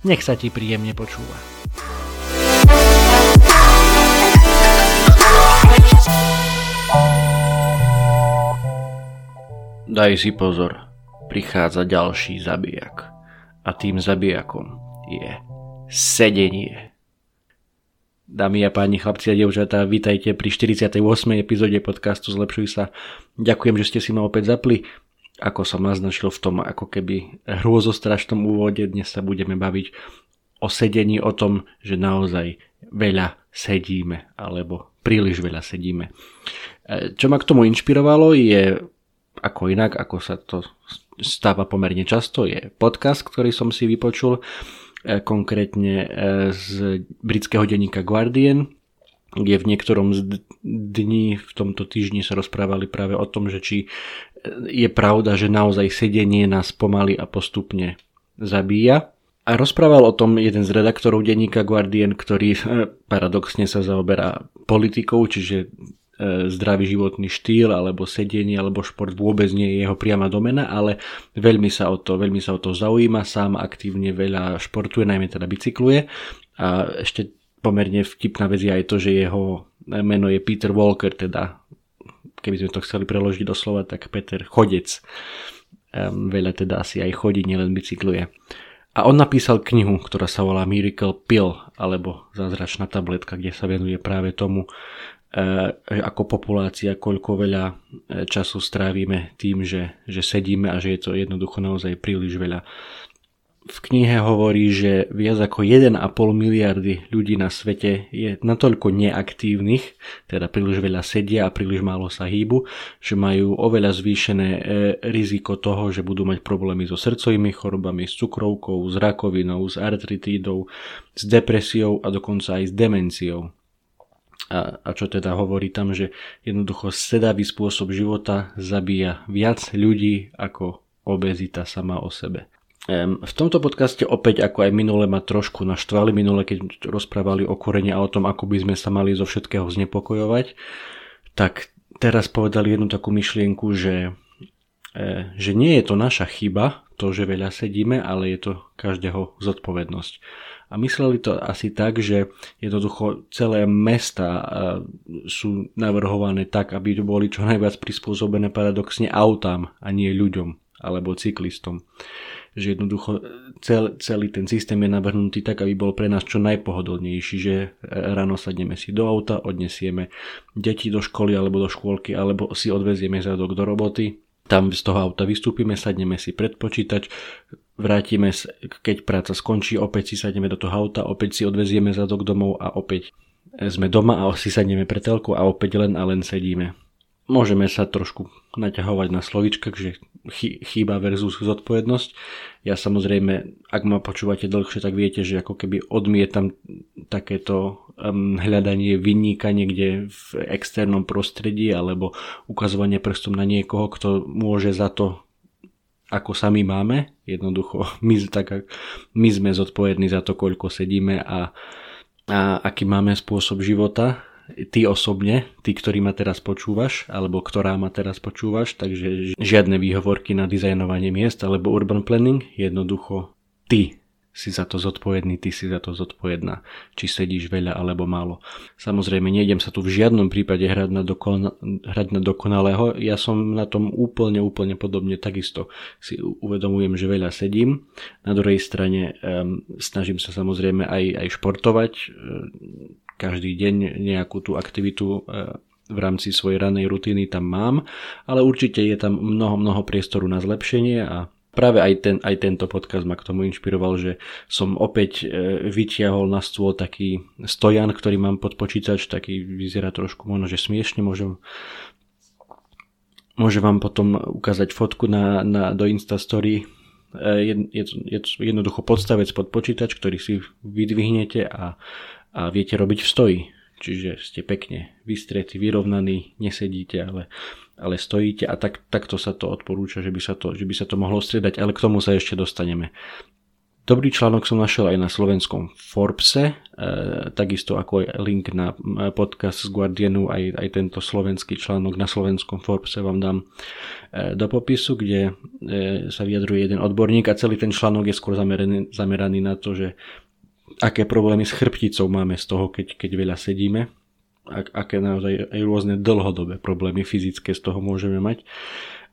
Nech sa ti príjemne počúva. Daj si pozor, prichádza ďalší zabijak. A tým zabijakom je sedenie. Dámy a páni, chlapci a dievčatá, vítajte pri 48. epizóde podcastu Zlepšuj sa. Ďakujem, že ste si ma opäť zapli. Ako som naznačil v tom ako keby hrôzostrašnom úvode, dnes sa budeme baviť o sedení, o tom, že naozaj veľa sedíme, alebo príliš veľa sedíme. E, čo ma k tomu inšpirovalo je, ako inak, ako sa to stáva pomerne často, je podcast, ktorý som si vypočul E, konkrétne e, z britského denníka Guardian, kde v niektorom z dní v tomto týždni sa rozprávali práve o tom, že či e, je pravda, že naozaj sedenie nás pomaly a postupne zabíja. A rozprával o tom jeden z redaktorov denníka Guardian, ktorý paradoxne sa zaoberá politikou, čiže E, zdravý životný štýl alebo sedenie alebo šport vôbec nie je jeho priama domena, ale veľmi sa o to, veľmi sa o to zaujíma, sám aktívne veľa športuje, najmä teda bicykluje a ešte pomerne vtipná vec je aj to, že jeho meno je Peter Walker, teda keby sme to chceli preložiť do slova, tak Peter Chodec. Um, veľa teda asi aj chodí, nielen bicykluje. A on napísal knihu, ktorá sa volá Miracle Pill, alebo Zázračná tabletka, kde sa venuje práve tomu, E, ako populácia, koľko veľa e, času strávime tým, že, že sedíme a že je to jednoducho naozaj príliš veľa. V knihe hovorí, že viac ako 1,5 miliardy ľudí na svete je natoľko neaktívnych, teda príliš veľa sedia a príliš málo sa hýbu, že majú oveľa zvýšené e, riziko toho, že budú mať problémy so srdcovými chorobami, s cukrovkou, s rakovinou, s artritídou, s depresiou a dokonca aj s demenciou. A, a čo teda hovorí tam, že jednoducho sedavý spôsob života zabíja viac ľudí ako obezita sama o sebe. V tomto podcaste opäť ako aj minule ma trošku naštvali. Minule, keď rozprávali o korene a o tom, ako by sme sa mali zo všetkého znepokojovať, tak teraz povedali jednu takú myšlienku, že, e, že nie je to naša chyba, to, že veľa sedíme, ale je to každého zodpovednosť. A mysleli to asi tak, že jednoducho celé mesta sú navrhované tak, aby boli čo najviac prispôsobené paradoxne autám a nie ľuďom alebo cyklistom. Že jednoducho cel, celý ten systém je navrhnutý tak, aby bol pre nás čo najpohodlnejší, že e, ráno sadneme si do auta, odnesieme deti do školy alebo do škôlky, alebo si odvezieme zadok do roboty, tam z toho auta vystúpime, sadneme si pred počítač, vrátime, keď práca skončí, opäť si sadneme do toho auta, opäť si odvezieme zadok domov a opäť sme doma a si sadneme pre telku a opäť len a len sedíme. Môžeme sa trošku naťahovať na slovičkách, že chýba versus zodpovednosť. Ja samozrejme, ak ma počúvate dlhšie, tak viete, že ako keby odmietam takéto um, hľadanie vinníka niekde v externom prostredí alebo ukazovanie prstom na niekoho, kto môže za to ako sami máme. Jednoducho, my, tak, my sme zodpovední za to, koľko sedíme a, a aký máme spôsob života ty osobne, ty, ktorý ma teraz počúvaš, alebo ktorá ma teraz počúvaš, takže žiadne výhovorky na dizajnovanie miest alebo urban planning, jednoducho ty si za to zodpovedný, ty si za to zodpovedná, či sedíš veľa alebo málo. Samozrejme, nejdem sa tu v žiadnom prípade hrať na, dokon- hrať na dokonalého, ja som na tom úplne, úplne podobne, takisto si uvedomujem, že veľa sedím. Na druhej strane um, snažím sa samozrejme aj, aj športovať, každý deň nejakú tú aktivitu e, v rámci svojej ranej rutiny tam mám, ale určite je tam mnoho, mnoho priestoru na zlepšenie a Práve aj, ten, aj tento podcast ma k tomu inšpiroval, že som opäť e, vytiahol na stôl taký stojan, ktorý mám pod počítač, taký vyzerá trošku možno, že smiešne, môžem Môžem vám potom ukázať fotku na, na, do Instastory. E, je, je, je jednoducho podstavec pod počítač, ktorý si vydvihnete a, a viete robiť v stoji. Čiže ste pekne vystretí, vyrovnaní, nesedíte, ale, ale stojíte a tak, takto sa to odporúča, že by sa to, že by sa to mohlo striedať, ale k tomu sa ešte dostaneme. Dobrý článok som našiel aj na slovenskom Forbese, e, takisto ako aj link na podcast z Guardianu, aj, aj tento slovenský článok na slovenskom Forbese vám dám e, do popisu, kde e, sa vyjadruje jeden odborník a celý ten článok je skôr zameraný, zameraný na to, že aké problémy s chrbticou máme z toho, keď, keď veľa sedíme, ak, aké naozaj aj rôzne dlhodobé problémy fyzické z toho môžeme mať.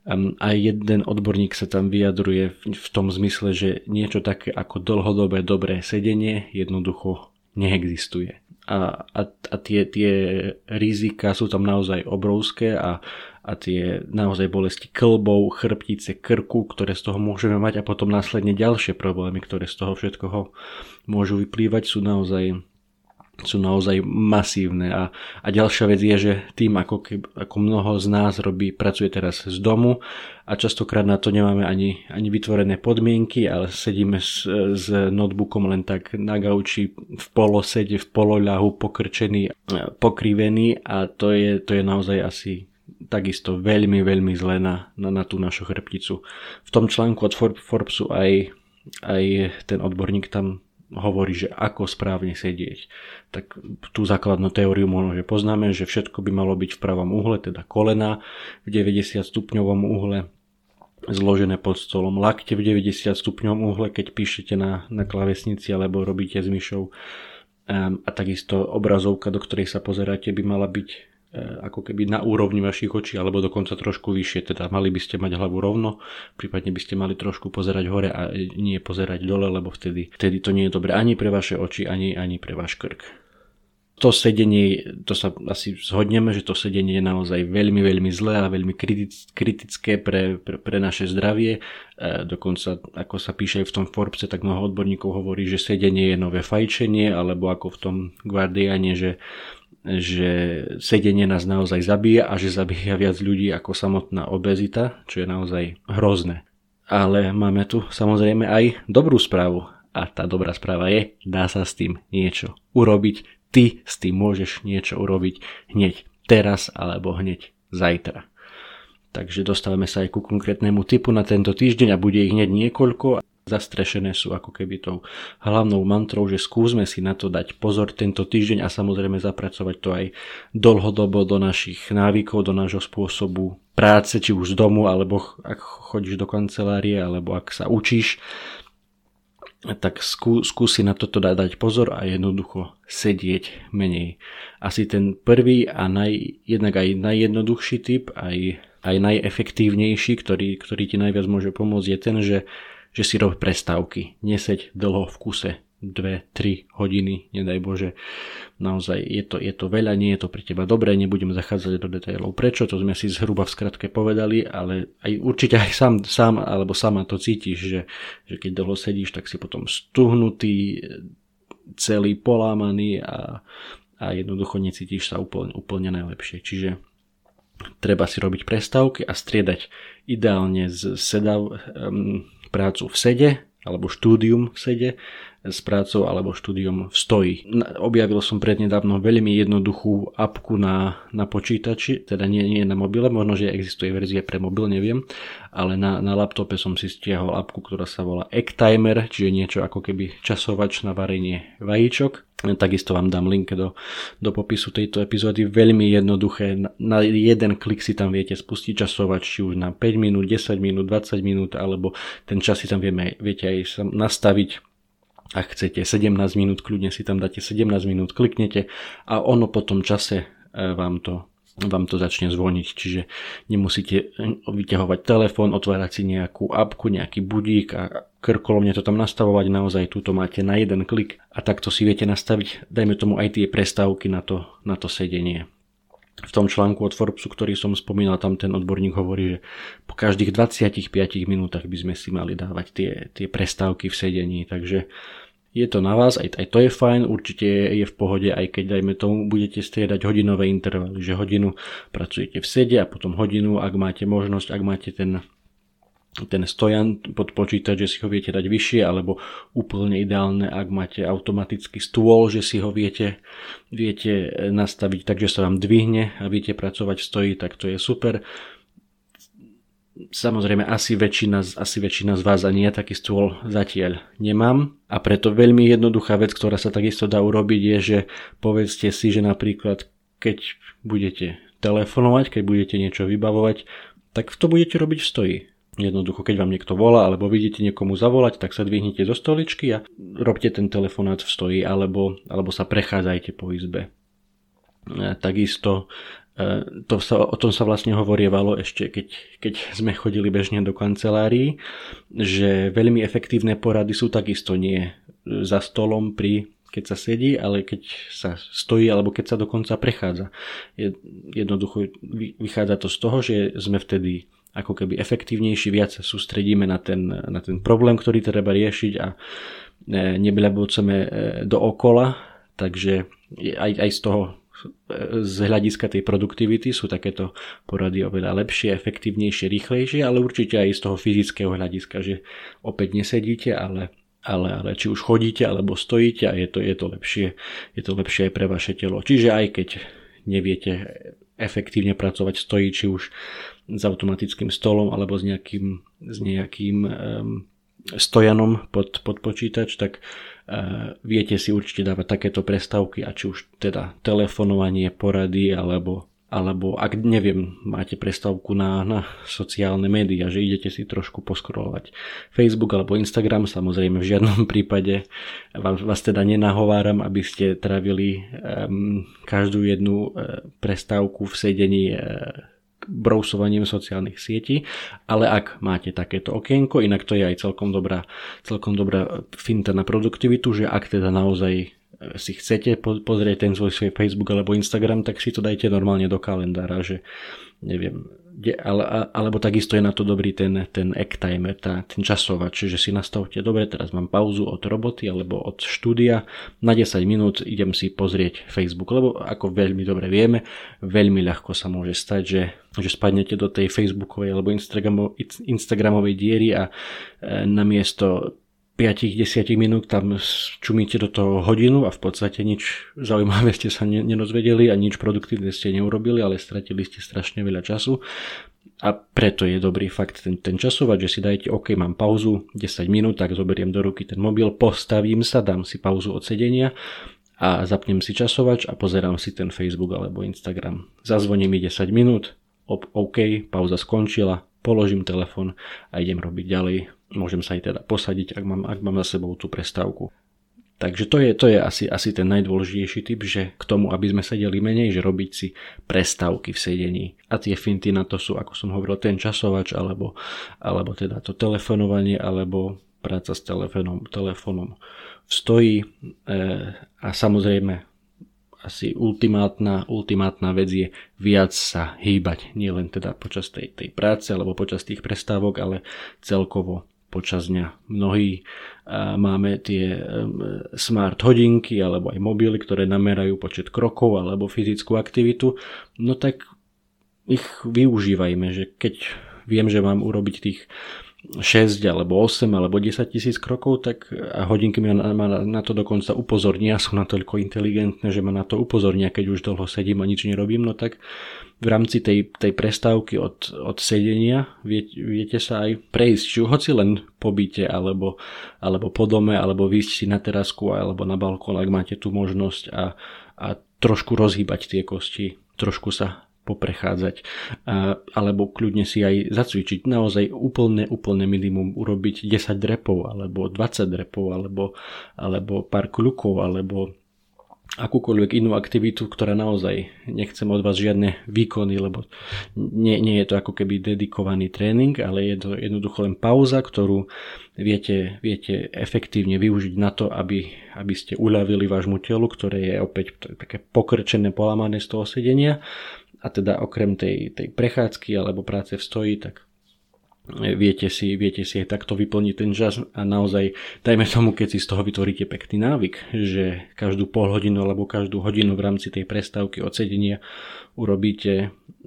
Um, a jeden odborník sa tam vyjadruje v tom zmysle, že niečo také ako dlhodobé dobré sedenie jednoducho neexistuje. A, a, a tie, tie rizika sú tam naozaj obrovské a, a tie naozaj bolesti klbov, chrbtice, krku, ktoré z toho môžeme mať a potom následne ďalšie problémy, ktoré z toho všetkoho môžu vyplývať, sú naozaj sú naozaj masívne. A, a ďalšia vec je, že tým ako, ako mnoho z nás robí, pracuje teraz z domu a častokrát na to nemáme ani, ani vytvorené podmienky, ale sedíme s, s notebookom len tak na gauči v polosede, v poloľahu, pokrčený, pokrivený a to je, to je naozaj asi takisto veľmi, veľmi zlé na, na, na tú našu chrbticu. V tom článku od Forbesu aj, aj ten odborník tam hovorí, že ako správne sedieť. Tak tú základnú teóriu možno, že poznáme, že všetko by malo byť v pravom uhle, teda kolena v 90 stupňovom uhle, zložené pod stolom, lakte v 90 stupňovom uhle, keď píšete na, na klavesnici alebo robíte s myšou. Um, a takisto obrazovka, do ktorej sa pozeráte, by mala byť ako keby na úrovni vašich očí alebo dokonca trošku vyššie, teda mali by ste mať hlavu rovno, prípadne by ste mali trošku pozerať hore a nie pozerať dole, lebo vtedy, vtedy to nie je dobré ani pre vaše oči, ani, ani pre váš krk. To sedenie, to sa asi zhodneme, že to sedenie je naozaj veľmi, veľmi zlé a veľmi kritické pre, pre, pre naše zdravie. E, dokonca, ako sa píše v tom Forbese, tak mnoho odborníkov hovorí, že sedenie je nové fajčenie, alebo ako v tom Guardiane, že že sedenie nás naozaj zabíja a že zabíja viac ľudí ako samotná obezita, čo je naozaj hrozné. Ale máme tu samozrejme aj dobrú správu. A tá dobrá správa je, dá sa s tým niečo urobiť. Ty s tým môžeš niečo urobiť hneď teraz alebo hneď zajtra. Takže dostávame sa aj ku konkrétnnemu typu na tento týždeň a bude ich hneď niekoľko zastrešené sú ako keby tou hlavnou mantrou, že skúsme si na to dať pozor tento týždeň a samozrejme zapracovať to aj dlhodobo do našich návykov, do nášho spôsobu práce, či už z domu, alebo ak chodíš do kancelárie, alebo ak sa učíš, tak skú, skúsi na toto dať, pozor a jednoducho sedieť menej. Asi ten prvý a naj, jednak aj najjednoduchší typ, aj, aj najefektívnejší, ktorý, ktorý ti najviac môže pomôcť, je ten, že že si rob prestávky. Neseď dlho v kuse 2-3 hodiny, nedaj Bože. Naozaj je to, je to veľa, nie je to pre teba dobré, nebudem zachádzať do detailov. Prečo? To sme si zhruba v skratke povedali, ale aj určite aj sám, sám alebo sama to cítiš, že, že keď dlho sedíš, tak si potom stuhnutý, celý polámaný a, a jednoducho necítiš sa úplne, úplne najlepšie. Čiže treba si robiť prestávky a striedať ideálne z sedav, um, prácu v sede alebo štúdium v sede s prácou alebo štúdium v stoji. Objavil som prednedávno veľmi jednoduchú apku na, na počítači, teda nie, nie na mobile, možno, že existuje verzia pre mobil, neviem, ale na, na laptope som si stiahol apku, ktorá sa volá Egg Timer, čiže niečo ako keby časovač na varenie vajíčok. Takisto vám dám link do, do popisu tejto epizódy. Veľmi jednoduché, na jeden klik si tam viete spustiť časovač, či už na 5 minút, 10 minút, 20 minút, alebo ten čas si tam vieme, viete aj nastaviť ak chcete 17 minút, kľudne si tam dáte 17 minút, kliknete a ono po tom čase e, vám to vám to začne zvoniť, čiže nemusíte vyťahovať telefón, otvárať si nejakú apku, nejaký budík a krkolomne to tam nastavovať, naozaj túto máte na jeden klik a takto si viete nastaviť, dajme tomu aj tie prestávky na to, na to sedenie. v tom článku od Forbesu, ktorý som spomínal, tam ten odborník hovorí, že po každých 25 minútach by sme si mali dávať tie, tie prestávky v sedení, takže je to na vás, aj, aj to je fajn, určite je v pohode, aj keď dajme tomu budete striedať hodinové intervaly, že hodinu pracujete v sede a potom hodinu, ak máte možnosť, ak máte ten ten stojan pod počítač, že si ho viete dať vyššie, alebo úplne ideálne, ak máte automatický stôl, že si ho viete, viete nastaviť tak, že sa vám dvihne a viete pracovať v stoji, tak to je super. Samozrejme, asi väčšina, asi väčšina z vás ani ja taký stôl zatiaľ nemám a preto veľmi jednoduchá vec, ktorá sa takisto dá urobiť je, že povedzte si, že napríklad keď budete telefonovať, keď budete niečo vybavovať, tak to budete robiť v stoji Jednoducho, keď vám niekto volá alebo vidíte niekomu zavolať, tak sa dvihnite zo stoličky a robte ten telefonát v stoji alebo, alebo sa prechádzajte po izbe. E, takisto to sa, o tom sa vlastne hovorievalo ešte, keď, keď sme chodili bežne do kancelárií, že veľmi efektívne porady sú takisto nie za stolom pri keď sa sedí, ale keď sa stojí alebo keď sa dokonca prechádza. Jednoducho vychádza to z toho, že sme vtedy ako keby efektívnejší, viac sa sústredíme na ten, na ten problém, ktorý treba riešiť a nebľabúceme e, dookola, takže aj, aj z toho e, z hľadiska tej produktivity sú takéto porady oveľa lepšie, efektívnejšie, rýchlejšie, ale určite aj z toho fyzického hľadiska, že opäť nesedíte, ale, ale, ale či už chodíte alebo stojíte a je to, je to lepšie, je to lepšie aj pre vaše telo. Čiže aj keď neviete efektívne pracovať stojí, či už s automatickým stolom alebo s nejakým, s nejakým um, stojanom pod, pod počítač, tak viete si určite dávať takéto prestávky a či už teda telefonovanie, porady alebo alebo ak neviem, máte prestávku na, na sociálne médiá, že idete si trošku poskrolovať Facebook alebo Instagram, samozrejme v žiadnom prípade. Vás, vás teda nenahováram, aby ste trávili um, každú jednu uh, prestávku v sedení uh, brousovaním sociálnych sietí, ale ak máte takéto okienko, inak to je aj celkom dobrá, celkom dobrá finta na produktivitu, že ak teda naozaj si chcete pozrieť ten svoj, svoj Facebook alebo Instagram, tak si to dajte normálne do kalendára, že neviem, ale, alebo takisto je na to dobrý ten, ten egg timer, tá, ten časovač, že si nastavte, dobre, teraz mám pauzu od roboty alebo od štúdia, na 10 minút idem si pozrieť Facebook, lebo ako veľmi dobre vieme, veľmi ľahko sa môže stať, že, že spadnete do tej Facebookovej alebo Instagramovej diery a e, namiesto 5-10 minút tam čumíte do toho hodinu a v podstate nič zaujímavé ste sa nerozvedeli a nič produktívne ste neurobili, ale stratili ste strašne veľa času. A preto je dobrý fakt ten, ten časovať, že si dajte, OK, mám pauzu 10 minút, tak zoberiem do ruky ten mobil, postavím sa, dám si pauzu od sedenia a zapnem si časovač a pozerám si ten Facebook alebo Instagram. Zazvoní mi 10 minút, OK, pauza skončila, položím telefon a idem robiť ďalej môžem sa aj teda posadiť, ak mám, ak mám za sebou tú prestávku. Takže to je, to je asi, asi ten najdôležitejší typ, že k tomu, aby sme sedeli menej, že robiť si prestávky v sedení. A tie finty na to sú, ako som hovoril, ten časovač, alebo, alebo teda to telefonovanie, alebo práca s telefónom, telefónom v stoji e, a samozrejme asi ultimátna, ultimátna vec je viac sa hýbať, nielen teda počas tej, tej práce alebo počas tých prestávok, ale celkovo počas dňa. Mnohí máme tie smart hodinky alebo aj mobily, ktoré namerajú počet krokov alebo fyzickú aktivitu, no tak ich využívajme, že keď viem, že mám urobiť tých 6 alebo 8 alebo 10 tisíc krokov, tak hodinky ma na, na to dokonca upozornia, sú natoľko inteligentné, že ma na to upozornia, keď už dlho sedím a nič nerobím, no tak v rámci tej, tej prestávky od, od sedenia vie, viete sa aj prejsť, či hoci len po byte, alebo, alebo po dome, alebo výjsť si na terasku, alebo na balkón, ak máte tú možnosť a, a trošku rozhýbať tie kosti, trošku sa poprechádzať alebo kľudne si aj zacvičiť. Naozaj úplne, úplne minimum urobiť 10 drepov alebo 20 drepov alebo, alebo pár kľukov alebo akúkoľvek inú aktivitu, ktorá naozaj nechcem od vás žiadne výkony, lebo nie, nie je to ako keby dedikovaný tréning, ale je to jednoducho len pauza, ktorú viete, viete efektívne využiť na to, aby, aby ste uľavili vášmu telu, ktoré je opäť také pokrčené, polamané z toho sedenia a teda okrem tej, tej prechádzky alebo práce v stoji, tak viete si, viete si aj takto vyplniť ten čas a naozaj dajme tomu, keď si z toho vytvoríte pekný návyk, že každú pol hodinu alebo každú hodinu v rámci tej prestávky odsedenia urobíte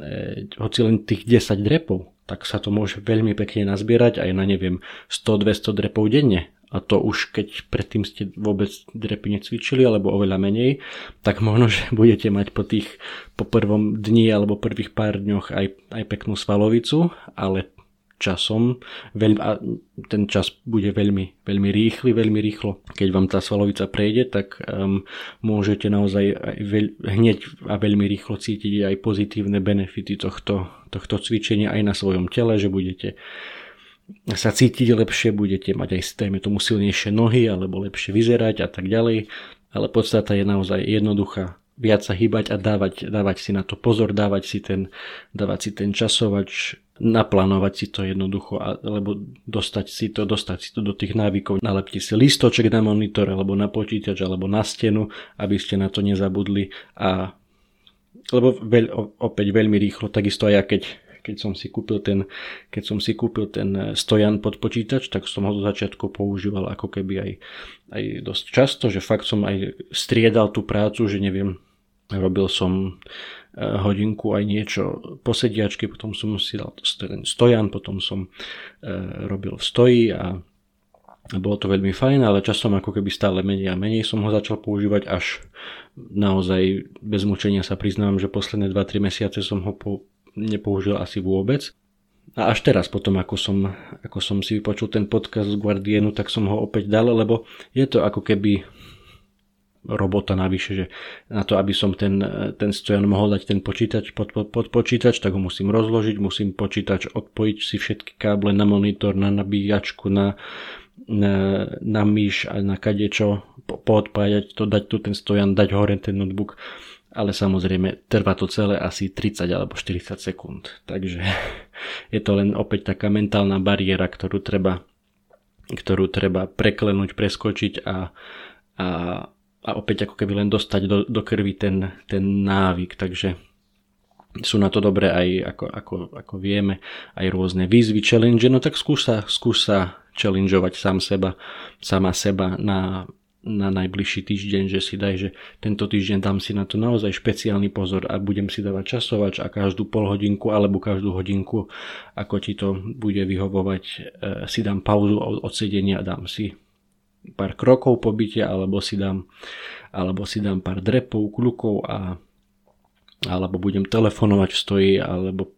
e, hoci len tých 10 drepov, tak sa to môže veľmi pekne nazbierať aj na neviem 100-200 drepov denne a to už keď predtým ste vôbec drepy necvičili alebo oveľa menej, tak možno, že budete mať po tých po prvom dni alebo prvých pár dňoch aj, aj peknú svalovicu, ale časom. Veľ, a ten čas bude veľmi, veľmi rýchly, veľmi rýchlo. Keď vám tá svalovica prejde, tak um, môžete naozaj aj veľ, hneď a veľmi rýchlo cítiť aj pozitívne benefity tohto, tohto cvičenia aj na svojom tele, že budete sa cítiť lepšie, budete mať aj dajme tomu silnejšie nohy alebo lepšie vyzerať a tak ďalej. Ale podstata je naozaj jednoduchá viac sa hýbať a dávať, dávať si na to pozor, dávať si ten, dávať si ten časovač, naplánovať si to jednoducho, alebo dostať si to, dostať si to do tých návykov. Nalepte si listoček na monitor, alebo na počítač, alebo na stenu, aby ste na to nezabudli a lebo veľ, opäť veľmi rýchlo, takisto aj ja keď, keď som si kúpil ten, keď som si kúpil ten stojan pod počítač, tak som ho do začiatku používal ako keby aj, aj dosť často, že fakt som aj striedal tú prácu, že neviem, robil som e, hodinku aj niečo po sediačke, potom som si dal ten stojan, potom som e, robil v stoji a bolo to veľmi fajn, ale časom ako keby stále menej a menej som ho začal používať až naozaj bez mučenia sa priznám, že posledné 2-3 mesiace som ho nepoužil asi vôbec. A až teraz potom, ako som, ako som si vypočul ten podcast z Guardianu, tak som ho opäť dal, lebo je to ako keby robota navyše, že na to, aby som ten, ten stojan mohol dať ten počítač pod, pod, pod počítač, tak ho musím rozložiť, musím počítač odpojiť si všetky káble na monitor, na nabíjačku, na, na, na myš a na kadečo, po, poodpájať to, dať tu ten stojan, dať hore ten notebook, ale samozrejme trvá to celé asi 30 alebo 40 sekúnd, takže je to len opäť taká mentálna bariéra, ktorú treba ktorú treba preklenúť, preskočiť a, a a opäť ako keby len dostať do, do krvi ten, ten návyk, takže sú na to dobré aj ako, ako, ako vieme aj rôzne výzvy, challenge, no tak skús sa, skús sa challengeovať sám seba, sama seba na, na najbližší týždeň, že si daj, že tento týždeň dám si na to naozaj špeciálny pozor a budem si dávať časovač a každú pol hodinku alebo každú hodinku, ako ti to bude vyhovovať, e, si dám pauzu od sedenia a dám si pár krokov pobytia, alebo si dám, alebo si dám pár drepov, kľukov a alebo budem telefonovať v stoji, alebo,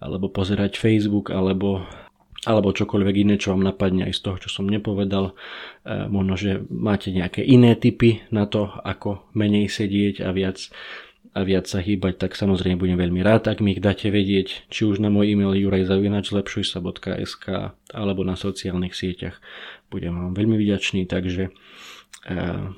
alebo pozerať Facebook, alebo, alebo čokoľvek iné, čo vám napadne aj z toho, čo som nepovedal. E, možno, že máte nejaké iné typy na to, ako menej sedieť a viac a viac sa hýbať, tak samozrejme budem veľmi rád, ak mi ich dáte vedieť, či už na môj e-mail jurajzavinačlepšujsa.sk alebo na sociálnych sieťach. Budem vám veľmi vďačný, takže uh,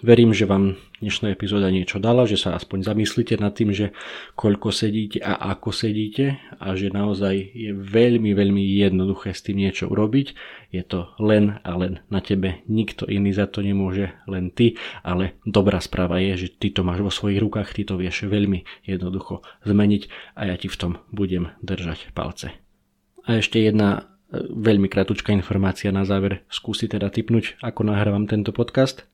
Verím, že vám dnešná epizóda niečo dala, že sa aspoň zamyslíte nad tým, že koľko sedíte a ako sedíte a že naozaj je veľmi, veľmi jednoduché s tým niečo urobiť. Je to len a len na tebe, nikto iný za to nemôže, len ty, ale dobrá správa je, že ty to máš vo svojich rukách, ty to vieš veľmi jednoducho zmeniť a ja ti v tom budem držať palce. A ešte jedna e, veľmi kratučká informácia na záver. Skúsi teda typnúť, ako nahrávam tento podcast.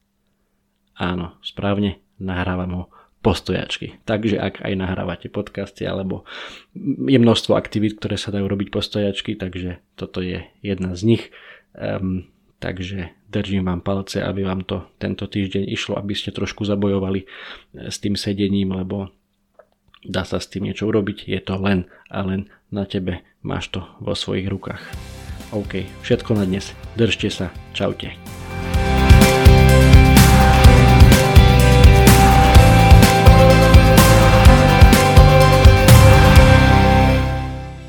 Áno, správne, nahrávam ho postojačky. Takže ak aj nahrávate podcasty, alebo je množstvo aktivít, ktoré sa dajú robiť postojačky, takže toto je jedna z nich. Um, takže držím vám palce, aby vám to tento týždeň išlo, aby ste trošku zabojovali eh, s tým sedením, lebo dá sa s tým niečo urobiť, je to len a len na tebe, máš to vo svojich rukách. OK, všetko na dnes. Držte sa, čaute.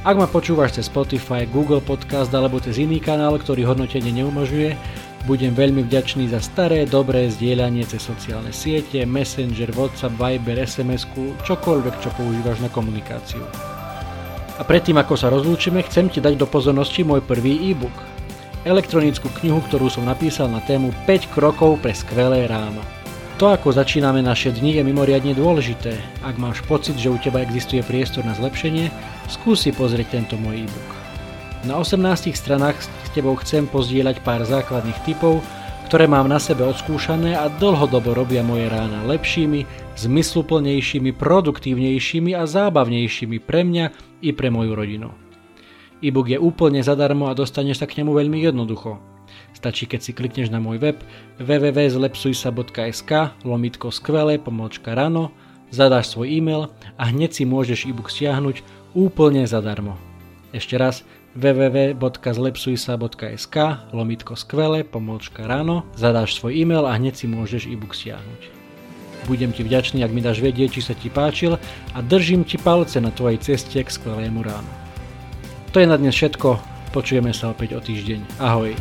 Ak ma počúvaš cez Spotify, Google Podcast alebo cez iný kanál, ktorý hodnotenie neumožňuje, budem veľmi vďačný za staré, dobré zdieľanie cez sociálne siete, Messenger, Whatsapp, Viber, sms čokoľvek, čo používaš na komunikáciu. A predtým, ako sa rozlúčime, chcem ti dať do pozornosti môj prvý e-book. Elektronickú knihu, ktorú som napísal na tému 5 krokov pre skvelé ráno. To, ako začíname naše dni, je mimoriadne dôležité. Ak máš pocit, že u teba existuje priestor na zlepšenie, skúsi pozrieť tento môj e-book. Na 18 stranách s tebou chcem pozdieľať pár základných typov, ktoré mám na sebe odskúšané a dlhodobo robia moje rána lepšími, zmysluplnejšími, produktívnejšími a zábavnejšími pre mňa i pre moju rodinu. E-book je úplne zadarmo a dostaneš sa k nemu veľmi jednoducho. Stačí, keď si klikneš na môj web www.zlepsujsa.sk lomitko skvelé pomočka rano, zadáš svoj e-mail a hneď si môžeš e-book stiahnuť úplne zadarmo. Ešte raz www.zlepsujsa.sk lomitko skvele, pomôčka ráno, zadáš svoj e-mail a hneď si môžeš e-book stiahnuť. Budem ti vďačný, ak mi dáš vedieť, či sa ti páčil a držím ti palce na tvojej ceste k skvelému ránu. To je na dnes všetko, počujeme sa opäť o týždeň. Ahoj.